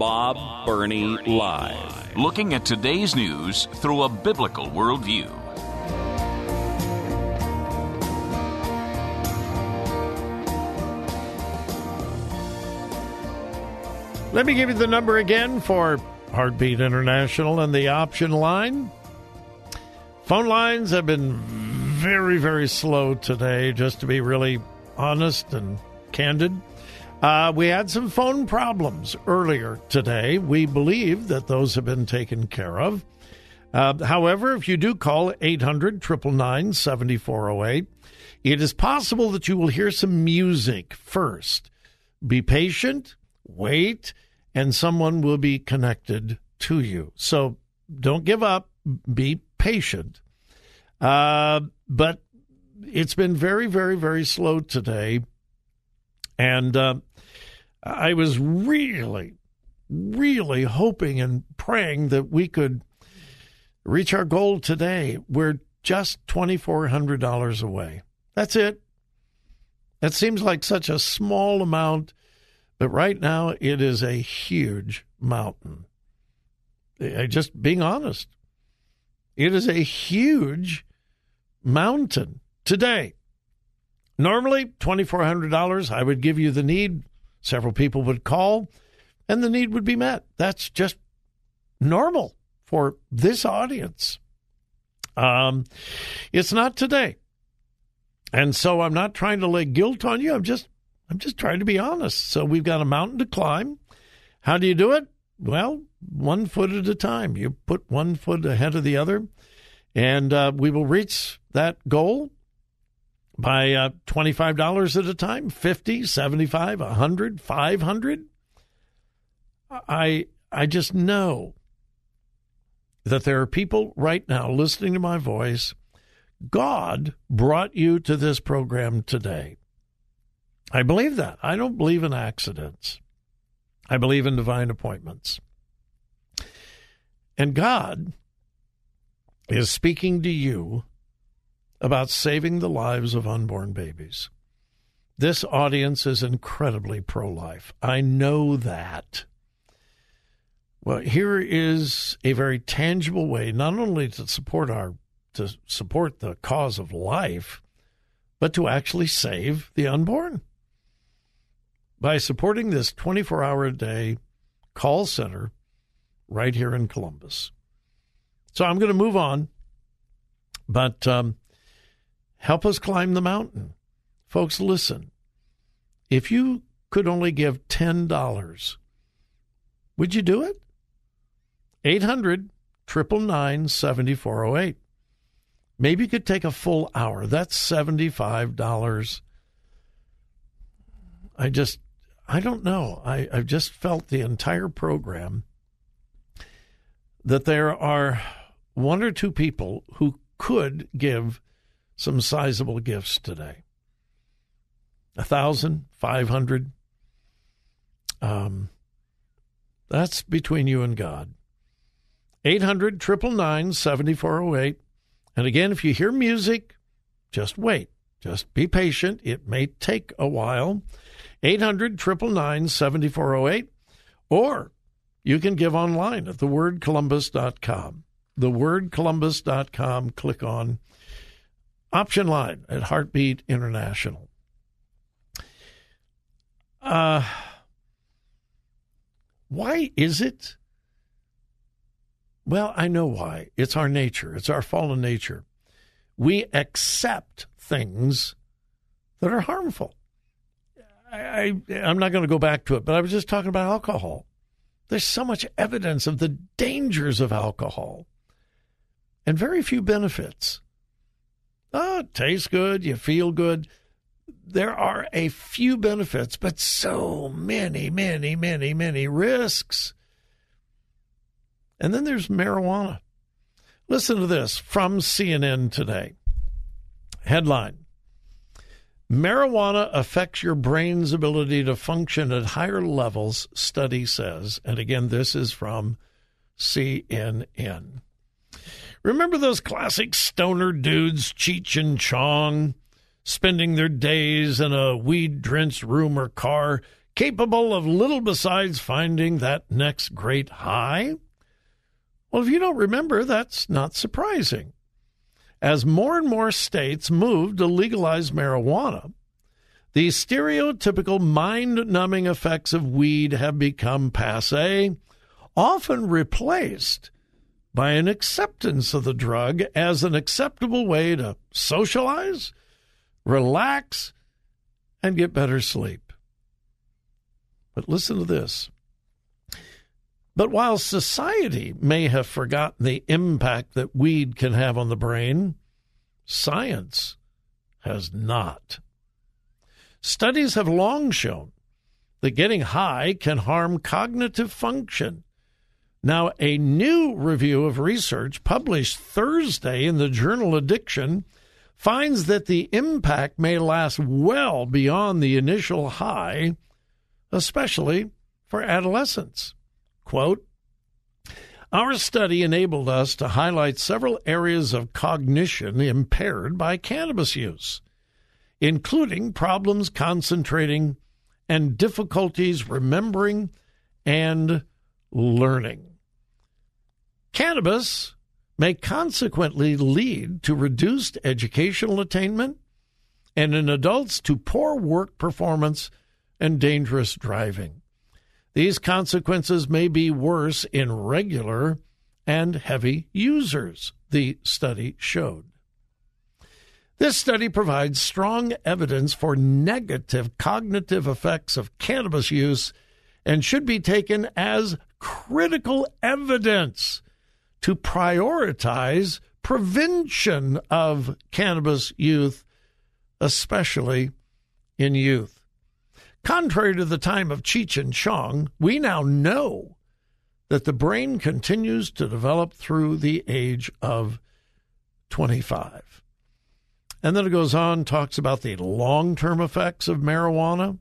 Bob Burney Live. Looking at today's news through a biblical worldview. Let me give you the number again for Heartbeat International and the option line. Phone lines have been very, very slow today, just to be really honest and candid. Uh, we had some phone problems earlier today. We believe that those have been taken care of. Uh, however, if you do call 800 999 7408, it is possible that you will hear some music first. Be patient, wait, and someone will be connected to you. So don't give up, be patient. Uh, but it's been very, very, very slow today. And uh, I was really, really hoping and praying that we could reach our goal today. We're just $2,400 away. That's it. That seems like such a small amount, but right now it is a huge mountain. Just being honest. It is a huge mountain today. Normally, $2,400, I would give you the need. Several people would call, and the need would be met. That's just normal for this audience. Um, it's not today. And so I'm not trying to lay guilt on you. I'm just I'm just trying to be honest. So we've got a mountain to climb. How do you do it? Well, one foot at a time. You put one foot ahead of the other, and uh, we will reach that goal by uh, $25 at a time 50 75 100 500 i i just know that there are people right now listening to my voice. God brought you to this program today. I believe that. I don't believe in accidents. I believe in divine appointments. And god is speaking to you about saving the lives of unborn babies. This audience is incredibly pro life. I know that. Well, here is a very tangible way not only to support our to support the cause of life, but to actually save the unborn. By supporting this 24 hour a day call center right here in Columbus. So I'm going to move on, but um, Help us climb the mountain. Folks, listen. If you could only give $10, would you do it? 800 999 7408. Maybe you could take a full hour. That's $75. I just, I don't know. I, I've just felt the entire program that there are one or two people who could give some sizable gifts today. A thousand, five hundred. Um, that's between you and God. 800 999 7408. And again, if you hear music, just wait. Just be patient. It may take a while. 800 999 7408. Or you can give online at thewordcolumbus.com. Thewordcolumbus.com. Click on option line at Heartbeat International. Uh, why is it? Well, I know why. It's our nature, it's our fallen nature. We accept things that are harmful. I, I, I'm not going to go back to it, but I was just talking about alcohol. There's so much evidence of the dangers of alcohol and very few benefits. Oh, it tastes good. You feel good. There are a few benefits, but so many, many, many, many risks. And then there's marijuana. Listen to this from CNN today. Headline Marijuana affects your brain's ability to function at higher levels, study says. And again, this is from CNN. Remember those classic stoner dudes, Cheech and Chong, spending their days in a weed drenched room or car, capable of little besides finding that next great high? Well, if you don't remember, that's not surprising. As more and more states move to legalize marijuana, the stereotypical mind numbing effects of weed have become passe, often replaced by an acceptance of the drug as an acceptable way to socialize, relax, and get better sleep. But listen to this. But while society may have forgotten the impact that weed can have on the brain, science has not. Studies have long shown that getting high can harm cognitive function. Now, a new review of research published Thursday in the journal Addiction finds that the impact may last well beyond the initial high, especially for adolescents. Quote, our study enabled us to highlight several areas of cognition impaired by cannabis use, including problems concentrating and difficulties remembering and learning. Cannabis may consequently lead to reduced educational attainment and in adults to poor work performance and dangerous driving. These consequences may be worse in regular and heavy users, the study showed. This study provides strong evidence for negative cognitive effects of cannabis use and should be taken as critical evidence to prioritize prevention of cannabis youth, especially in youth. Contrary to the time of Cheech and Chong, we now know that the brain continues to develop through the age of 25. And then it goes on, talks about the long term effects of marijuana.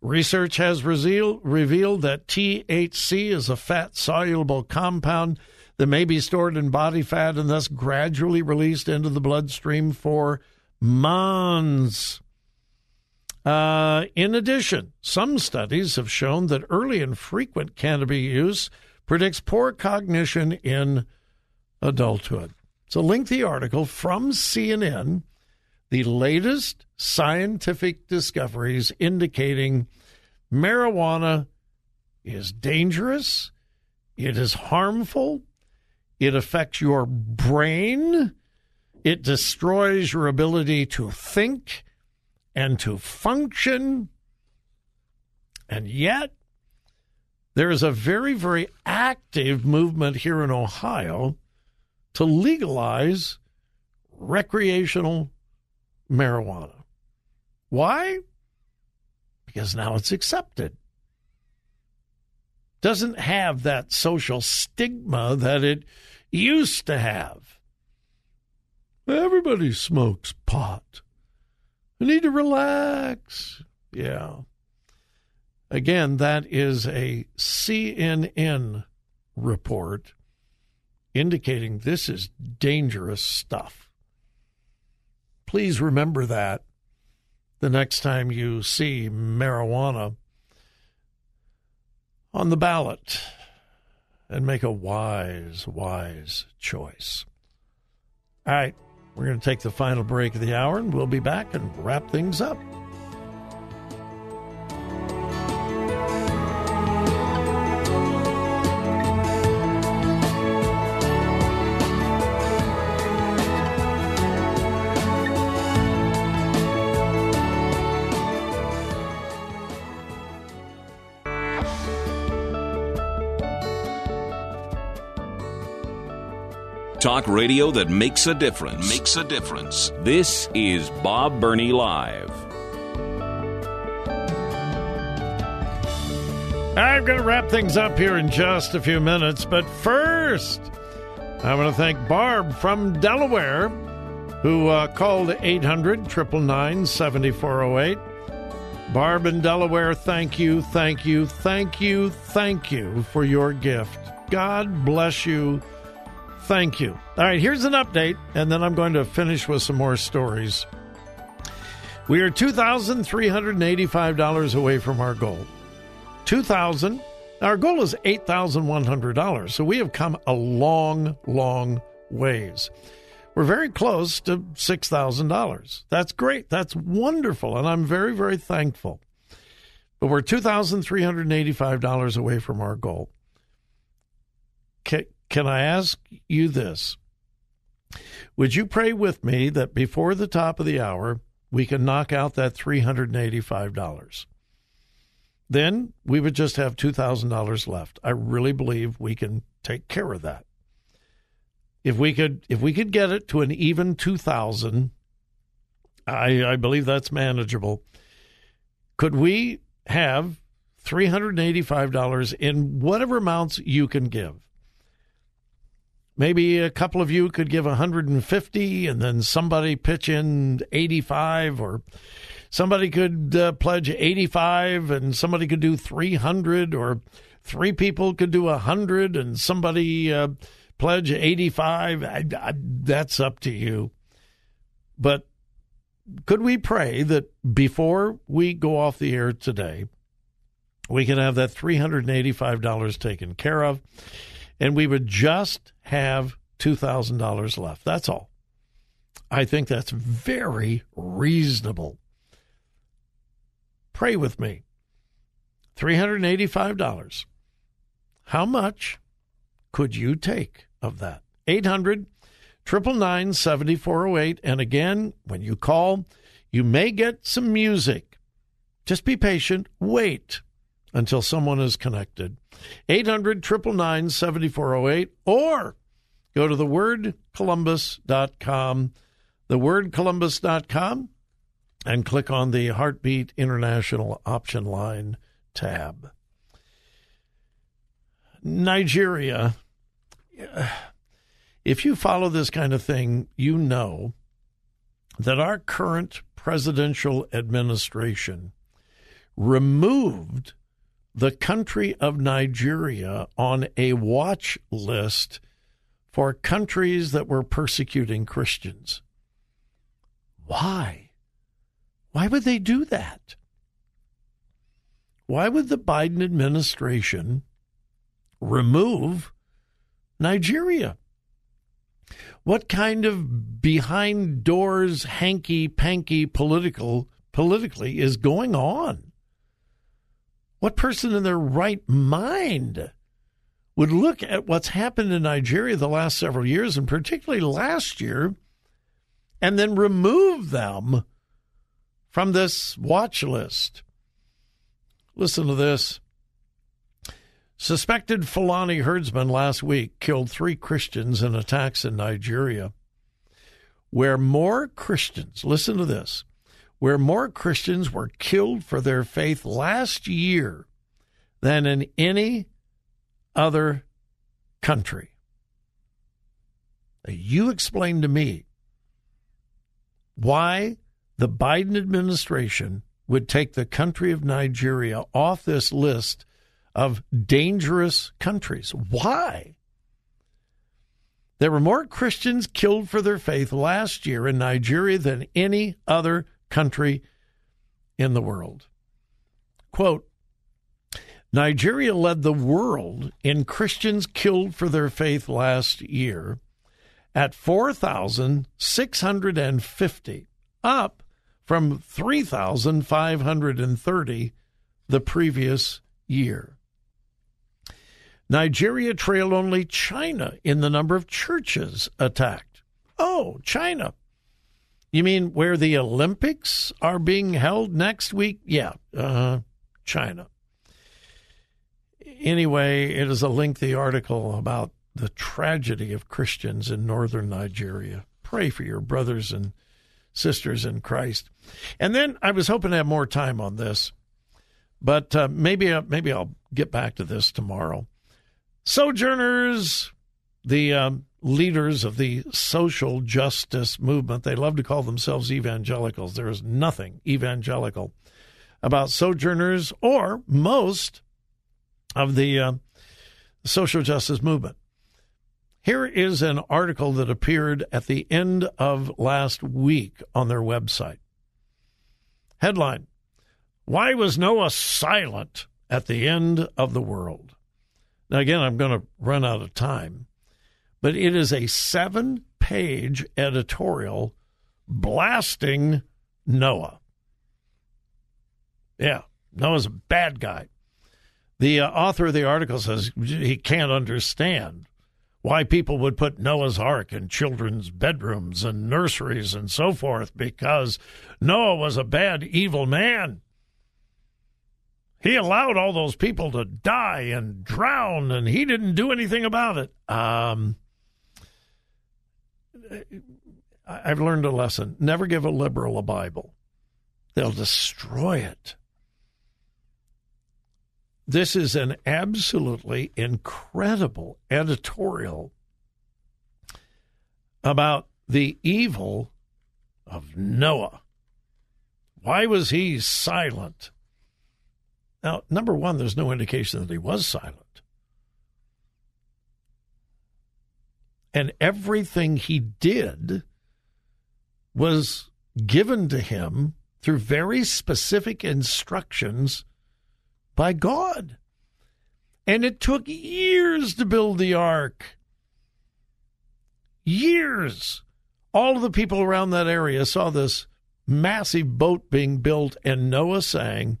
Research has revealed, that THC is a fat soluble compound that may be stored in body fat and thus gradually released into the bloodstream for months. Uh, in addition, some studies have shown that early and frequent cannabis use predicts poor cognition in adulthood. It's a lengthy article from CNN, the latest scientific discoveries indicating marijuana is dangerous, it is harmful, it affects your brain, it destroys your ability to think and to function. And yet, there is a very, very active movement here in Ohio to legalize recreational marijuana. Why? Because now it's accepted. Doesn't have that social stigma that it used to have. Everybody smokes pot. I need to relax. Yeah. Again, that is a CNN report indicating this is dangerous stuff. Please remember that the next time you see marijuana on the ballot and make a wise, wise choice. All right. We're going to take the final break of the hour and we'll be back and wrap things up. Talk radio that makes a difference. Makes a difference. This is Bob Burney Live. I'm going to wrap things up here in just a few minutes, but first, I want to thank Barb from Delaware who uh, called 800 999 7408. Barb in Delaware, thank you, thank you, thank you, thank you for your gift. God bless you Thank you. All right, here's an update, and then I'm going to finish with some more stories. We are $2,385 away from our goal. 2000 Our goal is $8,100. So we have come a long, long ways. We're very close to $6,000. That's great. That's wonderful. And I'm very, very thankful. But we're $2,385 away from our goal. Can I ask you this? Would you pray with me that before the top of the hour, we can knock out that $385? Then we would just have $2,000 left. I really believe we can take care of that. If we could if we could get it to an even 2000, I I believe that's manageable. Could we have $385 in whatever amounts you can give? Maybe a couple of you could give 150 and then somebody pitch in 85 or somebody could uh, pledge 85 and somebody could do 300 or three people could do 100 and somebody uh, pledge 85 I, I, that's up to you. But could we pray that before we go off the air today we can have that $385 taken care of and we would just have $2,000 left. That's all. I think that's very reasonable. Pray with me. $385. How much could you take of that? 800 999 7408. And again, when you call, you may get some music. Just be patient. Wait until someone is connected. 800 999 7408 or go to thewordcolumbus.com, thewordcolumbus.com, and click on the Heartbeat International option line tab. Nigeria. If you follow this kind of thing, you know that our current presidential administration removed the country of Nigeria on a watch list for countries that were persecuting Christians. Why? Why would they do that? Why would the Biden administration remove Nigeria? What kind of behind doors hanky panky political politically is going on? What person in their right mind would look at what's happened in Nigeria the last several years, and particularly last year, and then remove them from this watch list? Listen to this. Suspected Fulani herdsmen last week killed three Christians in attacks in Nigeria, where more Christians, listen to this, where more Christians were killed for their faith last year than in any other country. You explain to me why the Biden administration would take the country of Nigeria off this list of dangerous countries. Why? There were more Christians killed for their faith last year in Nigeria than any other country in the world. Quote Nigeria led the world in Christians killed for their faith last year at 4,650, up from 3,530 the previous year. Nigeria trailed only China in the number of churches attacked. Oh, China. You mean where the Olympics are being held next week? Yeah, uh, China. Anyway, it is a lengthy article about the tragedy of Christians in northern Nigeria. Pray for your brothers and sisters in Christ. And then I was hoping to have more time on this, but uh, maybe uh, maybe I'll get back to this tomorrow. Sojourners, the um, leaders of the social justice movement. They love to call themselves evangelicals. There is nothing evangelical about sojourners or most of the uh, social justice movement. Here is an article that appeared at the end of last week on their website. Headline Why was Noah silent at the end of the world? Now, again, I'm going to run out of time, but it is a seven page editorial blasting Noah. Yeah, Noah's a bad guy. The uh, author of the article says he can't understand why people would put Noah's Ark in children's bedrooms and nurseries and so forth because Noah was a bad, evil man. He allowed all those people to die and drown, and he didn't do anything about it. Um, I've learned a lesson. Never give a liberal a Bible, they'll destroy it. This is an absolutely incredible editorial about the evil of Noah. Why was he silent? Now, number one, there's no indication that he was silent. And everything he did was given to him through very specific instructions by God. And it took years to build the ark. Years. All of the people around that area saw this massive boat being built, and Noah saying,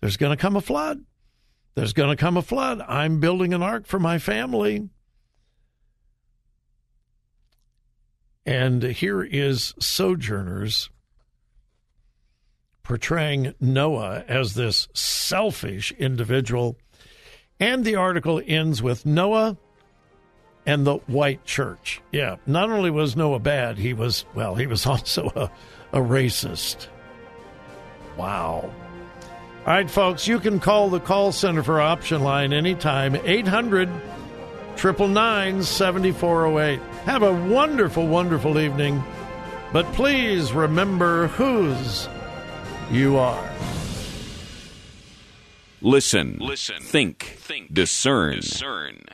There's going to come a flood. There's going to come a flood. I'm building an ark for my family. And here is Sojourners portraying Noah as this selfish individual. And the article ends with Noah and the white church. Yeah, not only was Noah bad, he was, well, he was also a, a racist. Wow. All right, folks, you can call the call center for Option Line anytime, 800 999 7408. Have a wonderful, wonderful evening. But please remember whose you are. Listen. Listen. Think. Think. Discern. Discern.